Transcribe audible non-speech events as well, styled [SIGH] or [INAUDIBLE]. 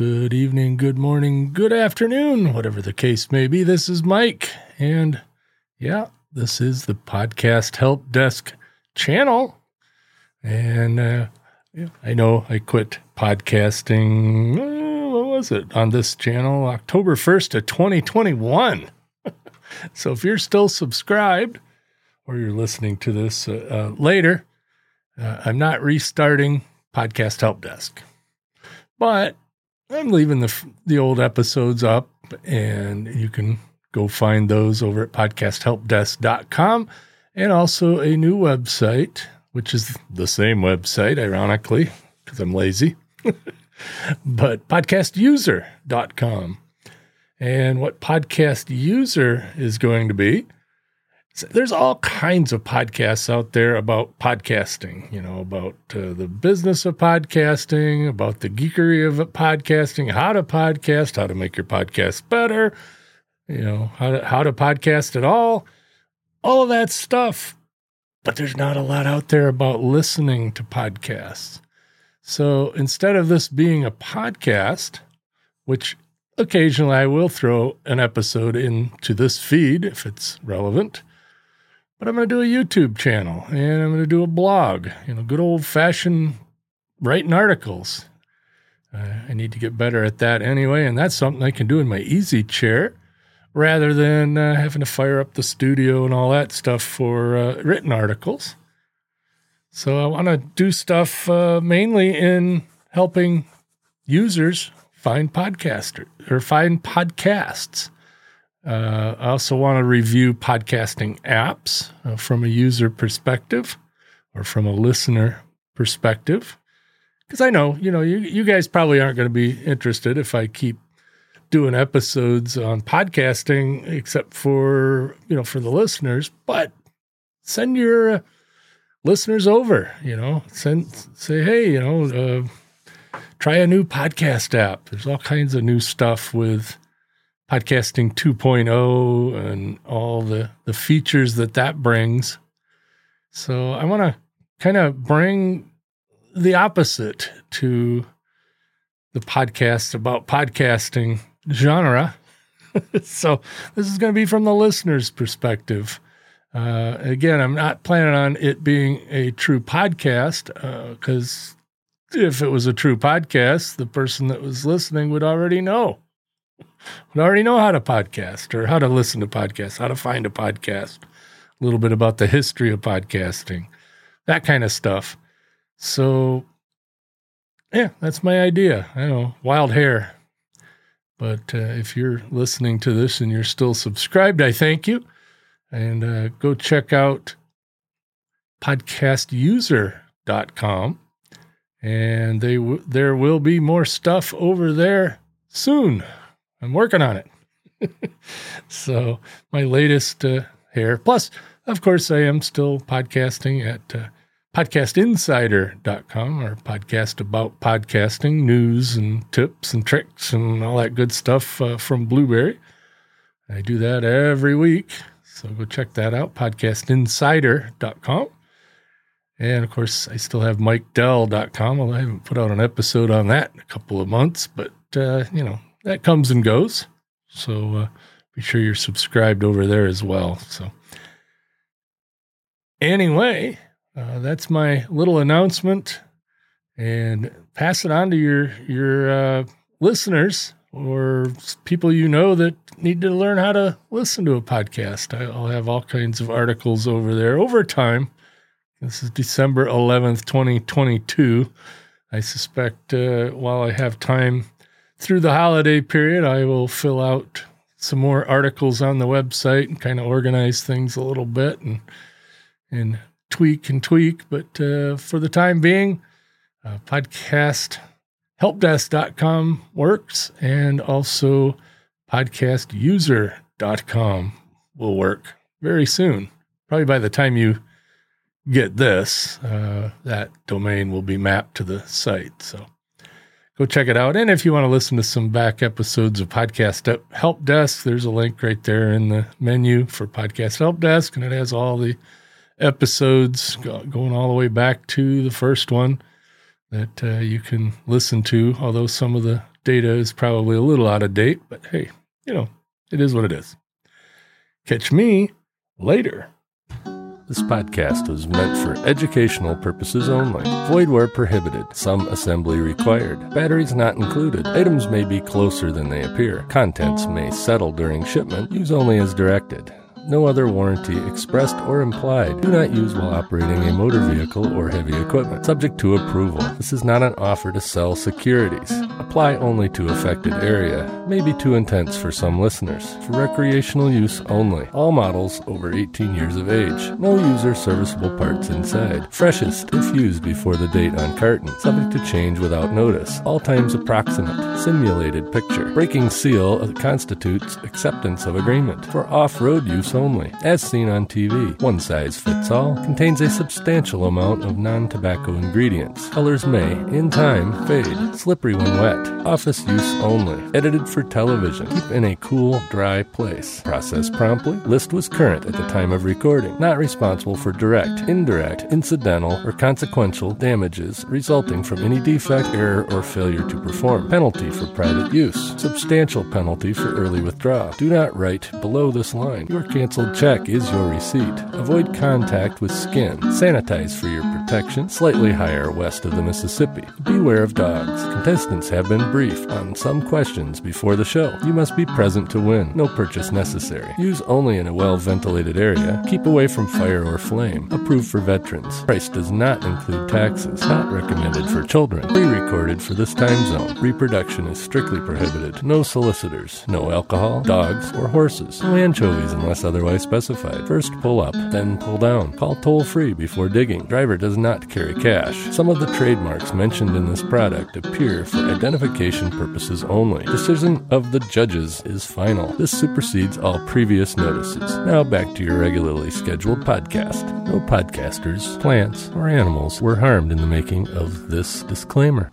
good evening, good morning, good afternoon, whatever the case may be. This is Mike. And yeah, this is the Podcast Help Desk channel. And uh, I know I quit podcasting, uh, what was it, on this channel, October 1st of 2021. [LAUGHS] so if you're still subscribed or you're listening to this uh, uh later, uh, I'm not restarting Podcast Help Desk. But I'm leaving the the old episodes up, and you can go find those over at podcasthelpdesk.com and also a new website, which is the same website, ironically, because I'm lazy, [LAUGHS] but podcastuser.com. And what podcast user is going to be there's all kinds of podcasts out there about podcasting, you know, about uh, the business of podcasting, about the geekery of podcasting, how to podcast, how to make your podcast better, you know, how to, how to podcast at all, all of that stuff. But there's not a lot out there about listening to podcasts. So instead of this being a podcast, which occasionally I will throw an episode into this feed if it's relevant but I'm going to do a YouTube channel and I'm going to do a blog, you know, good old fashioned writing articles. Uh, I need to get better at that anyway. And that's something I can do in my easy chair rather than uh, having to fire up the studio and all that stuff for uh, written articles. So I want to do stuff uh, mainly in helping users find podcaster or find podcasts. Uh, I also want to review podcasting apps uh, from a user perspective or from a listener perspective. Because I know, you know, you, you guys probably aren't going to be interested if I keep doing episodes on podcasting, except for, you know, for the listeners. But send your uh, listeners over, you know, send, say, hey, you know, uh, try a new podcast app. There's all kinds of new stuff with podcasting 2.0 and all the, the features that that brings. So I want to kind of bring the opposite to the podcast about podcasting genre. [LAUGHS] so this is going to be from the listener's perspective. Uh, again, I'm not planning on it being a true podcast because uh, if it was a true podcast, the person that was listening would already know would already know how to podcast or how to listen to podcasts, how to find a podcast, a little bit about the history of podcasting, that kind of stuff. So, yeah, that's my idea. I know, wild hair. But uh, if you're listening to this and you're still subscribed, I thank you. And uh, go check out podcastuser.com. And they w- there will be more stuff over there soon. I'm working on it. [LAUGHS] so my latest uh, hair. Plus, of course, I am still podcasting at uh, podcastinsider.com or podcast about podcasting news and tips and tricks and all that good stuff uh, from Blueberry. I do that every week. So go check that out, podcastinsider.com. And of course, I still have MikeDell.com. Well, I haven't put out an episode on that in a couple of months, but, uh, you know, that comes and goes. So uh, be sure you're subscribed over there as well. So, anyway, uh, that's my little announcement, and pass it on to your your uh, listeners or people you know that need to learn how to listen to a podcast. I'll have all kinds of articles over there over time. This is December 11th, 2022. I suspect uh, while I have time through the holiday period, I will fill out some more articles on the website and kind of organize things a little bit and and tweak and tweak. But uh, for the time being, uh, podcast helpdesk.com works and also podcastuser.com will work very soon. Probably by the time you get this, uh, that domain will be mapped to the site. So go check it out. And if you want to listen to some back episodes of Podcast Help Desk, there's a link right there in the menu for Podcast Help Desk, and it has all the episodes going all the way back to the first one that uh, you can listen to. Although some of the data is probably a little out of date, but hey, you know, it is what it is. Catch me later. This podcast was meant for educational purposes only. Void where prohibited. Some assembly required. Batteries not included. Items may be closer than they appear. Contents may settle during shipment. Use only as directed. No other warranty expressed or implied. Do not use while operating a motor vehicle or heavy equipment. Subject to approval. This is not an offer to sell securities. Apply only to affected area. May be too intense for some listeners. For recreational use only. All models over 18 years of age. No user serviceable parts inside. Freshest if used before the date on carton. Subject to change without notice. All times approximate. Simulated picture. Breaking seal constitutes acceptance of agreement. For off-road use only. As seen on TV, one size fits all contains a substantial amount of non tobacco ingredients. Colors may, in time, fade. Slippery when wet. Office use only. Edited for television. Keep in a cool, dry place. Process promptly. List was current at the time of recording. Not responsible for direct, indirect, incidental, or consequential damages resulting from any defect, error, or failure to perform. Penalty for private use. Substantial penalty for early withdrawal. Do not write below this line. Your canceled check is your receipt. Avoid contact with skin. Sanitize for your protection. Slightly higher west of the Mississippi. Beware of dogs. Contestants have been briefed on some questions before the show. You must be present to win. No purchase necessary. Use only in a well ventilated area. Keep away from fire or flame. Approved for veterans. Price does not include taxes. Not recommended for children. Pre recorded for this time zone. Reproduction is strictly prohibited. No solicitors. No alcohol, dogs, or horses. No anchovies unless otherwise specified. First pull up, then pull down. Call toll free before digging. Driver does not carry cash. Some of the trademarks mentioned in this product appear for identification purposes only. Decision of the judges is final. This supersedes all previous notices. Now back to your regularly scheduled podcast. No podcasters, plants, or animals were harmed in the making of this disclaimer.